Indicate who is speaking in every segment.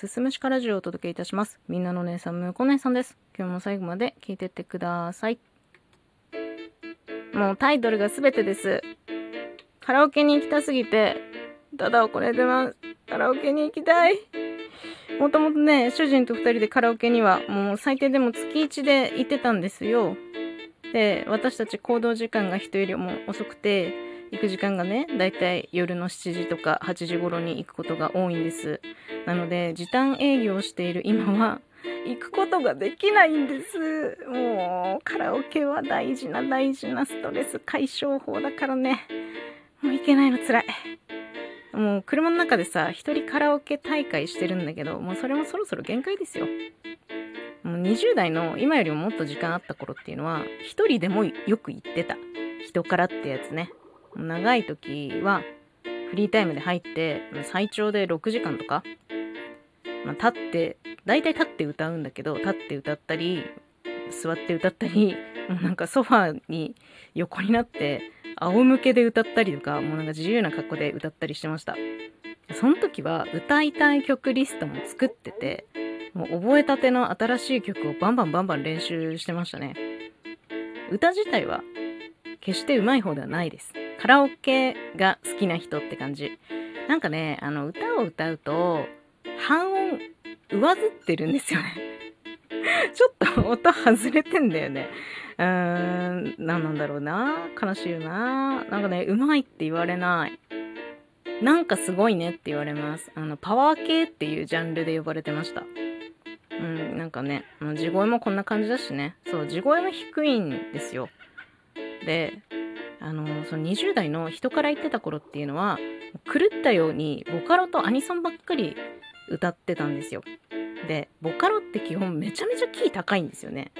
Speaker 1: すすむしかラジオをお届けいたします。みんなの姉さん、むこ姉さんです。今日も最後まで聞いてってください。もうタイトルが全てです。カラオケに行きたすぎて、ただこれでます。カラオケに行きたい。もともとね、主人と二人でカラオケにはもう最低でも月1で行ってたんですよ。で、私たち行動時間が人よりも遅くて、行く時間がね、だいたい夜の7時とか8時頃に行くことが多いんです。なので、時短営業をしている今は、行くことができないんです。もう、カラオケは大事な大事なストレス解消法だからね。もう行けないの辛い。もう車の中でさ、一人カラオケ大会してるんだけど、もうそれもそろそろ限界ですよ。もう20代の今よりももっと時間あった頃っていうのは、一人でもよく行ってた。人からってやつね。長い時は、フリータイムで入って、最長で6時間とか、まあ、立って、大体立って歌うんだけど、立って歌ったり、座って歌ったり、もうなんかソファーに横になって、仰向けで歌ったりとか、もうなんか自由な格好で歌ったりしてました。その時は歌いたい曲リストも作ってて、もう覚えたての新しい曲をバンバンバンバン練習してましたね。歌自体は決して上手い方ではないです。カラオケが好きな人って感じ。なんかね、あの歌を歌うと半音上ずってるんですよね。ちょっと音外れてんだよね。うーん、何なんだろうな。悲しいよな。なんかね、うまいって言われない。なんかすごいねって言われます。あの、パワー系っていうジャンルで呼ばれてました。うん、なんかね、地声もこんな感じだしね。そう、地声も低いんですよ。で、あの、その20代の人から言ってた頃っていうのは、狂ったようにボカロとアニソンばっかり歌ってたんですよ。で、ボカロって基本めちゃめちゃキー高いんですよね。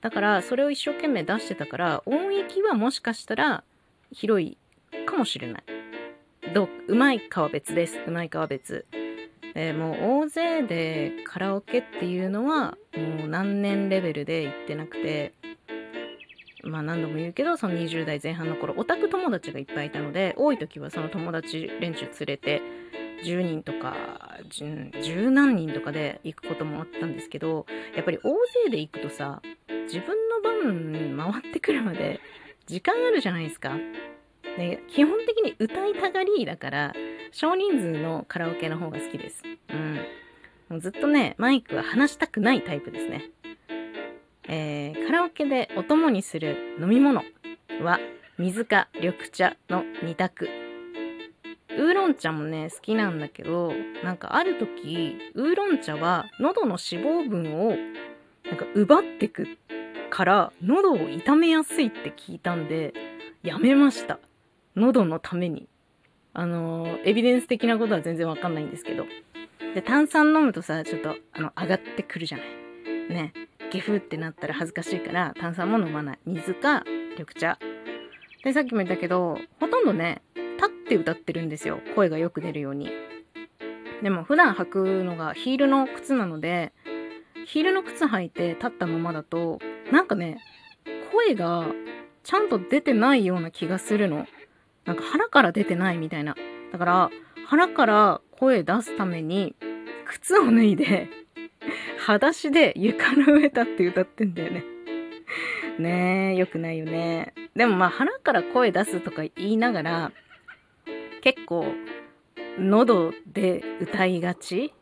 Speaker 1: だから、それを一生懸命出してたから、音域はもしかしたら広いかもしれない。どう、うまいかは別です。うまいかは別。でもう大勢でカラオケっていうのはもう何年レベルで行ってなくてまあ何度も言うけどその20代前半の頃オタク友達がいっぱいいたので多い時はその友達連中連れて10人とか十十何人とかで行くこともあったんですけどやっぱり大勢で行くとさ自分の番回ってくるまで時間あるじゃないですか。で基本的に歌いたがりだから少人数のカラオケの方が好きです。うん。もうずっとね、マイクは離したくないタイプですね。えー、カラオケでお供にする飲み物は水か緑茶の2択。ウーロン茶もね、好きなんだけど、なんかある時、ウーロン茶は喉の脂肪分をなんか奪ってくから喉を痛めやすいって聞いたんで、やめました。喉のために。あのーエビデンス的なことは全然わかんないんですけど。で、炭酸飲むとさ、ちょっと、あの、上がってくるじゃない。ね。ゲフってなったら恥ずかしいから、炭酸も飲まない。水か、緑茶。で、さっきも言ったけど、ほとんどね、立って歌ってるんですよ。声がよく出るように。でも、普段履くのがヒールの靴なので、ヒールの靴履いて立ったままだと、なんかね、声がちゃんと出てないような気がするの。なんか腹から出てないみたいな。だから、腹から声出すために、靴を脱いで、裸足で床の上立って歌ってんだよね。ねえ、よくないよね。でもまあ腹から声出すとか言いながら、結構、喉で歌いがち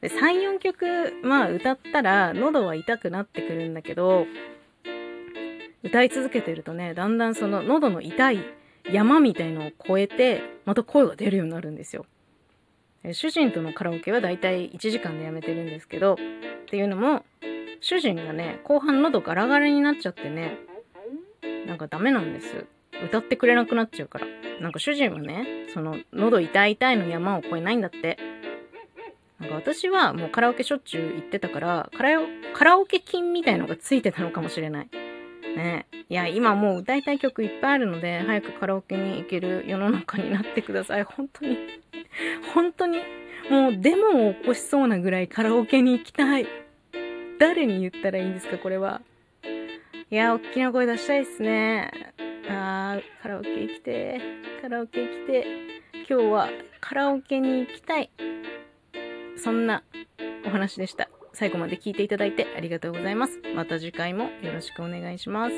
Speaker 1: で、3、4曲、まあ歌ったら喉は痛くなってくるんだけど、歌い続けてるとね、だんだんその喉の痛い山みたいのを越えて、また声が出るようになるんですよ。主人とのカラオケはだいたい1時間でやめてるんですけど、っていうのも、主人がね、後半喉ガラガラになっちゃってね、なんかダメなんです。歌ってくれなくなっちゃうから。なんか主人はね、その喉痛い痛いの山を越えないんだって。なんか私はもうカラオケしょっちゅう行ってたから、カラオカラオケ菌みたいのがついてたのかもしれない。ねいや、今もう歌いたい曲いっぱいあるので、早くカラオケに行ける世の中になってください。本当に。当に。もうデモを起こしそうなぐらいカラオケに行きたい。誰に言ったらいいんですか、これは。いや、大きな声出したいっすね。あー、カラオケ行きてカラオケ行きて今日はカラオケに行きたい。そんなお話でした。最後まで聞いていただいてありがとうございます。また次回もよろしくお願いします。